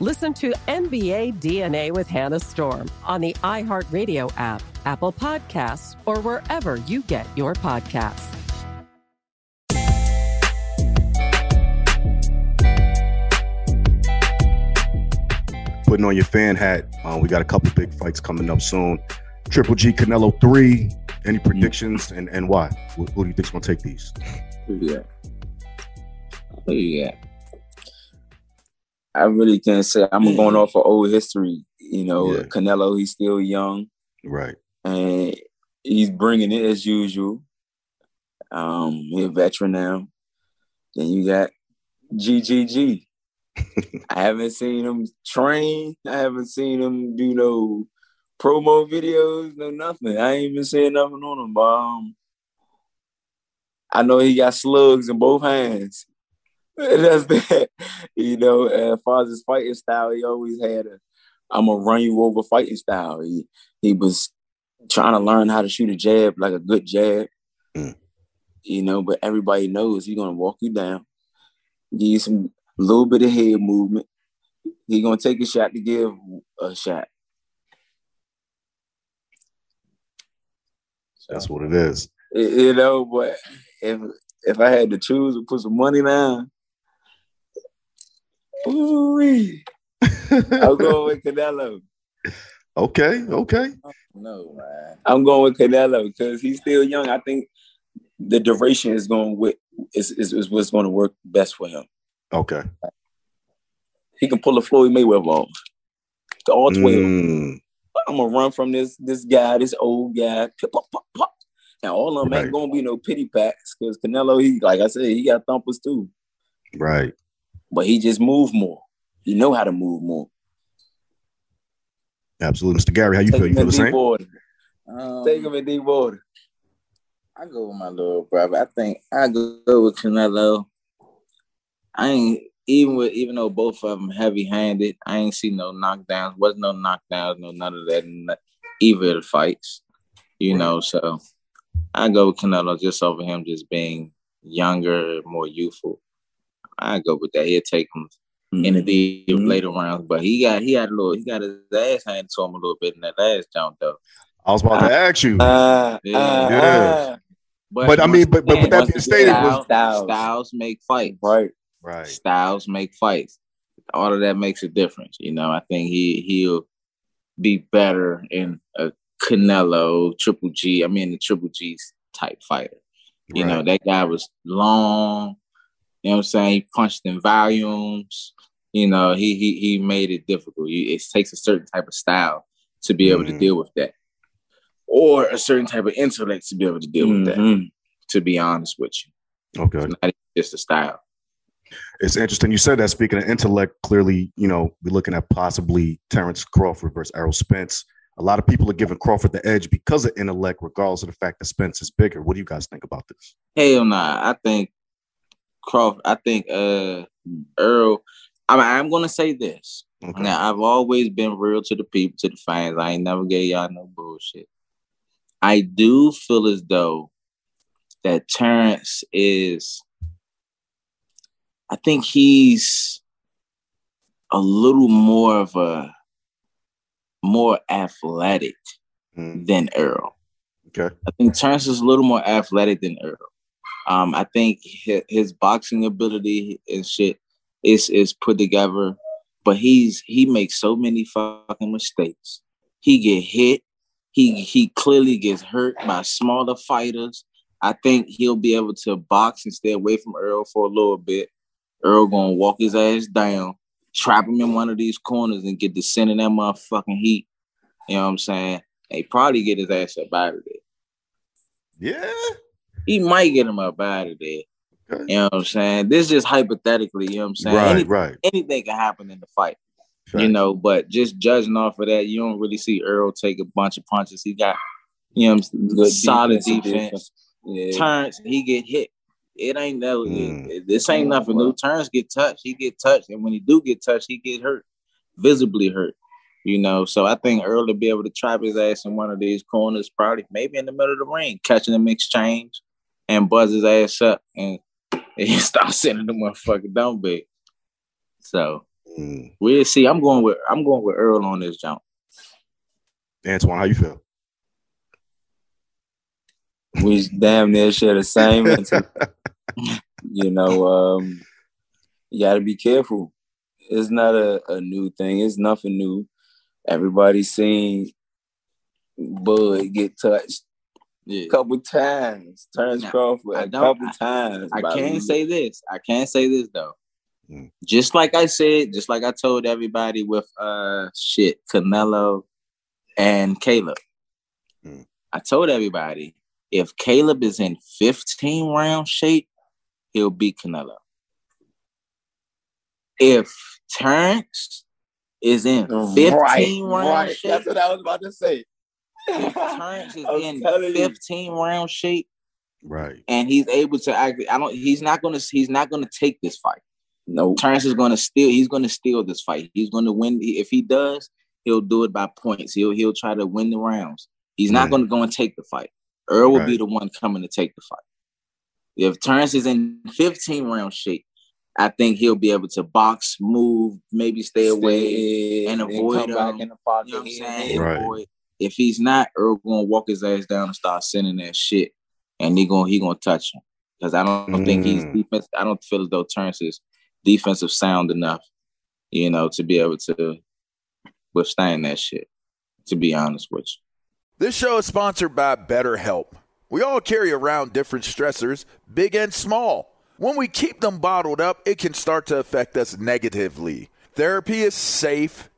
Listen to NBA DNA with Hannah Storm on the iHeartRadio app, Apple Podcasts, or wherever you get your podcasts. putting on your fan hat. Uh, we got a couple big fights coming up soon. Triple G Canelo three. Any predictions and, and why? Who, who do you think's gonna take these? Yeah. Yeah. I really can't say. I'm going off of old history. You know, yeah. Canelo, he's still young, right? And he's bringing it as usual. Um, he's a veteran now. Then you got GGG. I haven't seen him train. I haven't seen him do no promo videos, no nothing. I ain't even saying nothing on him. But, um, I know he got slugs in both hands. That's that. You know, as far as his fighting style, he always had a I'm gonna run you over fighting style. He he was trying to learn how to shoot a jab like a good jab. Mm. You know, but everybody knows he's gonna walk you down, give you some little bit of head movement. He gonna take a shot to give a shot. That's what it is. You know, but if if I had to choose to put some money down, ooh, I'm going with Canelo. Okay, okay. No, man. I'm going with Canelo because he's still young. I think the duration is going with is, is, is what's going to work best for him. Okay. He can pull a Floyd Mayweather off. All 12. Mm. I'm gonna run from this this guy, this old guy. Pop, pop, pop. And all of them right. ain't gonna be no pity packs because Canelo, he like I said, he got thumpers too. Right. But he just move more. He know how to move more. Absolutely. Mr. Gary, how you Take feel? You feel the same? Water. Um, Take him in deep water. I go with my little brother. I think I go with Canelo. I ain't even with even though both of them heavy handed, I ain't see no knockdowns. Wasn't no knockdowns, no none of that in either of the fights. You right. know, so I go with Canelo just over him just being younger, more youthful. I go with that. He'll take him mm-hmm. in the mm-hmm. later rounds, but he got he had a little he got his ass handed to him a little bit in that last jump though. I was about to ask you. Uh, yeah. Uh, yeah. Uh, but, but I mean, but but with that being stated, styles, styles, styles make fights. Right. Right. Styles make fights. All of that makes a difference. You know, I think he he'll be better in a Canelo, Triple G. I mean, the Triple G's type fighter. You know, that guy was long. You know what I'm saying? He punched in volumes. You know, he he he made it difficult. It takes a certain type of style to be able to Mhm. deal with that, or a certain type of intellect to be able to deal with that. Mhm. To be honest with you, Okay. it's not just a style. It's interesting. You said that speaking of intellect, clearly, you know, we're looking at possibly Terence Crawford versus Errol Spence. A lot of people are giving Crawford the edge because of intellect, regardless of the fact that Spence is bigger. What do you guys think about this? Hell nah. I think Crawford. I think uh Earl. I mean, I'm gonna say this. Okay. Now I've always been real to the people, to the fans. I ain't never gave y'all no bullshit. I do feel as though that Terence is. I think he's a little more of a more athletic Mm, than Earl. okay. I think Terence is a little more athletic than Earl. Um, I think his, boxing ability and shit is is put together, but he's he makes so many fucking mistakes. He get hit. He he clearly gets hurt by smaller fighters. I think he'll be able to box and stay away from Earl for a little bit. Earl gonna walk his ass down, trap him in one of these corners, and get the center of that motherfucking heat. You know what I'm saying? They probably get his ass up out of there. Yeah. He might get him up out of there. Okay. You know what I'm saying? This is just hypothetically, you know what I'm saying? Right, Any- right. Anything can happen in the fight, you know, but just judging off of that, you don't really see Earl take a bunch of punches. He got, you know, what I'm saying, Good solid defensive defense. Yeah. Turns, he get hit. It ain't no, Mm. it- this ain't nothing new. Turns get touched, he get touched, and when he do get touched, he get hurt, visibly hurt. You know, so I think Earl to be able to trap his ass in one of these corners, probably maybe in the middle of the ring, catching him exchange and buzz his ass up and, and start sending the motherfucker down big. So Mm. we'll see. I'm going with I'm going with Earl on this jump. Antuanne, how you feel? we damn near share the same you know, um, you got to be careful. It's not a, a new thing. It's nothing new. Everybody's seen Bud get touched Yeah. a couple times. Terence Now, Crawford I a couple I- times. I by can Lee. say this. I can't say this though. Mm. Just like I said, just like I told everybody with uh shit, Canelo and Caleb. Mm. I told everybody if Caleb is in 15 round shape, he'll beat Canelo. If Terence is in 15 right, round right. shape, That's what I was about to say. If Terence is in telling you. 15 round shape Right. and he's able to act, I don't he's not gonna he's not gonna take this fight. No, Terence is going to steal. He's going to steal this fight. He's going to win. If he does, he'll do it by points. He'll he'll try to win the rounds. He's not going to go and take the fight. Earl will be the one coming to take the fight. If Terence is in 15 round shape, I think he'll be able to box, move, maybe stay away. and avoid, come back um, in the pocket. You know what I'm saying? Right. Avoid. If he's not, Earl going to walk his ass down and start sending that shit, and he gonna he going to touch him because I don't think he's Mm. defense. I don't feel as though Terence is defensive sound enough, you know, to be able to withstand that shit. To be honest with you. This show is sponsored by BetterHelp. We all carry around different stressors, big and small. When we keep them bottled up, it can start to affect us negatively. Therapy is safe,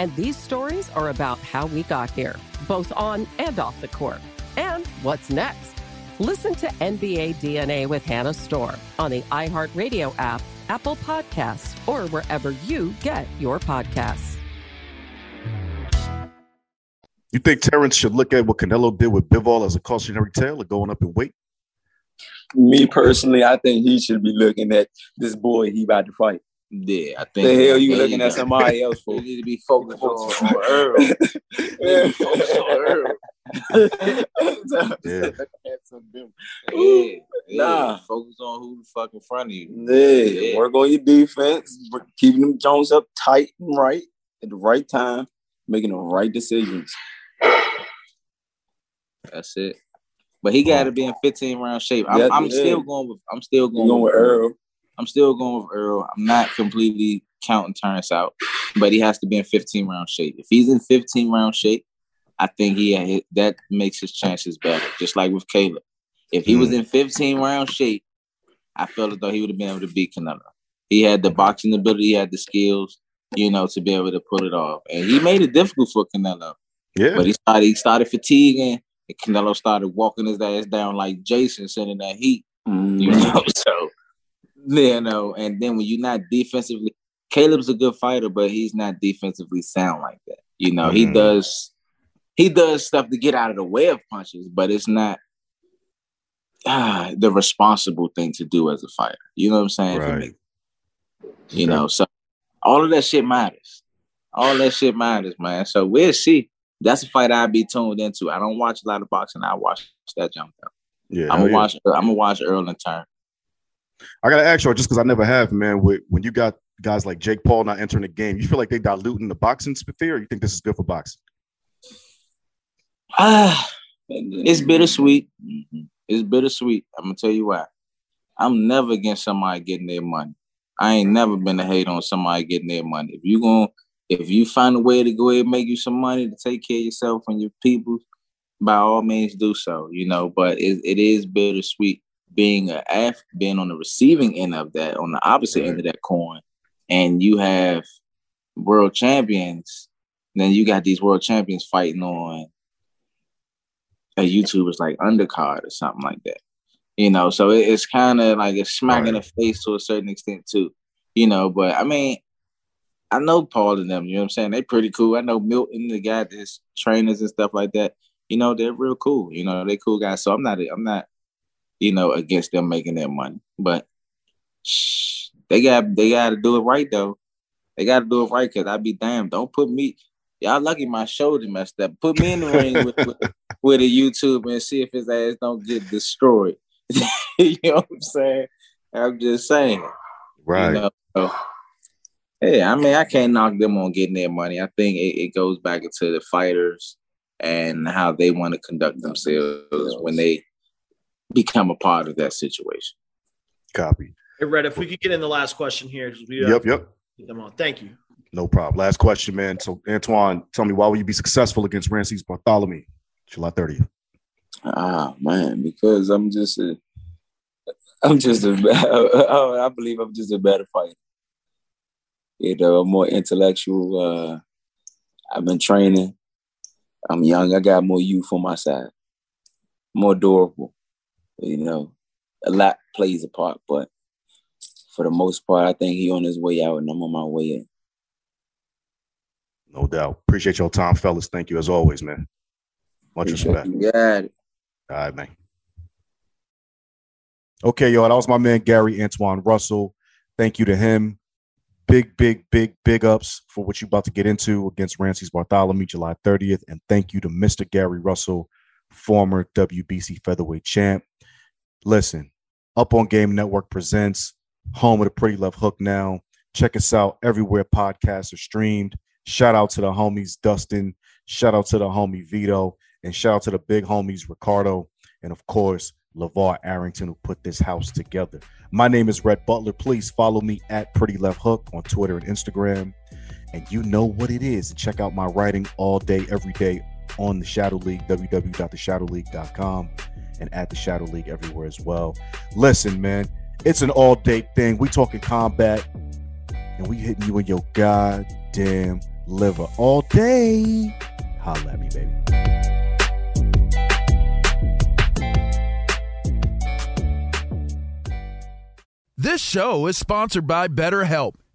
LeBron James. And these stories are about how we got here, both on and off the court. And what's next? Listen to NBA DNA with Hannah Storm on the iHeartRadio app, Apple Podcasts, or wherever you get your podcasts. You think Terence should look at what Canelo did with Bivol as a cautionary tale of going up in weight? Me personally, I think he should be looking at this boy he about to fight. Yeah, I think. The hell you looking at somebody else for? You need to be focused on, Earl. You need to be focused on Earl. Yeah. Yeah, yeah. Nah. Focus on who the fuck in front of you. Yeah, work on your defense, keeping them Jones up tight and right at the right time, making the right decisions. That's it. But he got to mm. be in 15 round shape. I'm, Yeah, I'm yeah. still going with. I'm still going, Going with Earl. I'm still going with Earl. I'm not completely counting Terence out, but he has to be in 15 round shape. If he's in 15 round shape, I think he that makes his chances better. Just like with Caleb, if he was mm. in 15 round shape, I felt as though he would have been able to beat Canelo. He had the boxing ability, he had the skills, you know, to be able to pull it off, and he made it difficult for Canelo. Yeah. But he started he started fatiguing, and Canelo started walking his ass down like Jason, sending that heat. You mm. know, so you know, and then when you're not defensively, Caleb's a good fighter, but he's not defensively sound like that. You know, he Mhm. does he does stuff to get out of the way of punches, but it's not ah, the responsible thing to do as a fighter. You know what I'm saying? For me. You know, so all of that shit matters. All that shit matters, man. So we'll see. That's a fight I'd be tuned into. I don't watch a lot of boxing. I watch that jump though. Yeah, I'm gonna yeah. watch. I'm gonna watch Earl and Turn. I gotta ask you just because I never have, man. With, when you got guys like Jake Paul not entering the game, you feel like they diluting the boxing sphere, or you think this is good for boxing? Ah, it's bittersweet. It's bittersweet. I'm gonna tell you why. I'm never against somebody getting their money. I ain't never been a hate on somebody getting their money. If you going if you find a way to go ahead and make you some money to take care of yourself and your people, by all means do so. You know, but it, it is bittersweet being a F, being on the receiving end of that, on the opposite end of that coin, and you have world champions. Then you got these world champions fighting on a YouTuber's like undercard or something like that. You know, so it, it's kind of like a smack in the face to a certain extent too. You know, but I mean, I know Paul and them. You know what I'm saying? They pretty cool. I know Milton, the guy that's trainers and stuff like that. You know, they're real cool. You know, they cool guys. So I'm not, I'm not, you know, against them making their money. But shh, they got, they got to do it right though. They got to do it right because I'd be damned. Don't put me. Y'all lucky my shoulder messed up. Put me in the ring with, with, with a YouTube and see if his ass don't get destroyed. you know what I'm saying? I'm just saying. Right. You know, so Yeah, I mean, I can't knock them on getting their money. I think it, it goes back into the fighters and how they want to conduct themselves when they become a part of that situation. Copy. Hey, Rhett, if we could get in the last question here. We, uh, Yep, yep. Get them on. Thank you. No problem. Last question, man. So, Antuanne, tell me why will you be successful against Rances Barthelemy, July 30th? Ah man, because I'm just a, I'm just a, I believe I'm just a better fighter. You know, more intellectual. Uh, I've been training. I'm young. I got more youth on my side. More durable. You know, a lot plays a part, but for the most part, I think he on his way out, and I'm on my way in. No doubt. Appreciate your time, fellas. Thank you as always, man. Much Appreciate respect. it. All right, man. Okay, y'all. That was my man Gary Antuanne Russell. Thank you to him. Big, big, big, big ups for what you're about to get into against Rances Barthelemy July 30th. And thank you to Mr. Gary Russell, former WBC featherweight champ. Listen, Up on Game Network presents Home of the Pretty Left Hook now. Check us out everywhere podcasts are streamed. Shout out to the homies Dustin. Shout out to the homie Vito. And shout out to the big homies Ricardo. And of course, LaVar Arrington, who put this house together. My name is Rhett Butler. Please follow me at Pretty Left Hook on Twitter and Instagram. And you know what it is. And check out my writing all day, every day on the Shadow League, www.theshadowleague.com, and at the Shadow League everywhere as well. Listen, man, it's an all day thing. We talking combat, and we hitting you in your goddamn liver all day. Holla at me, baby. This show is sponsored by BetterHelp.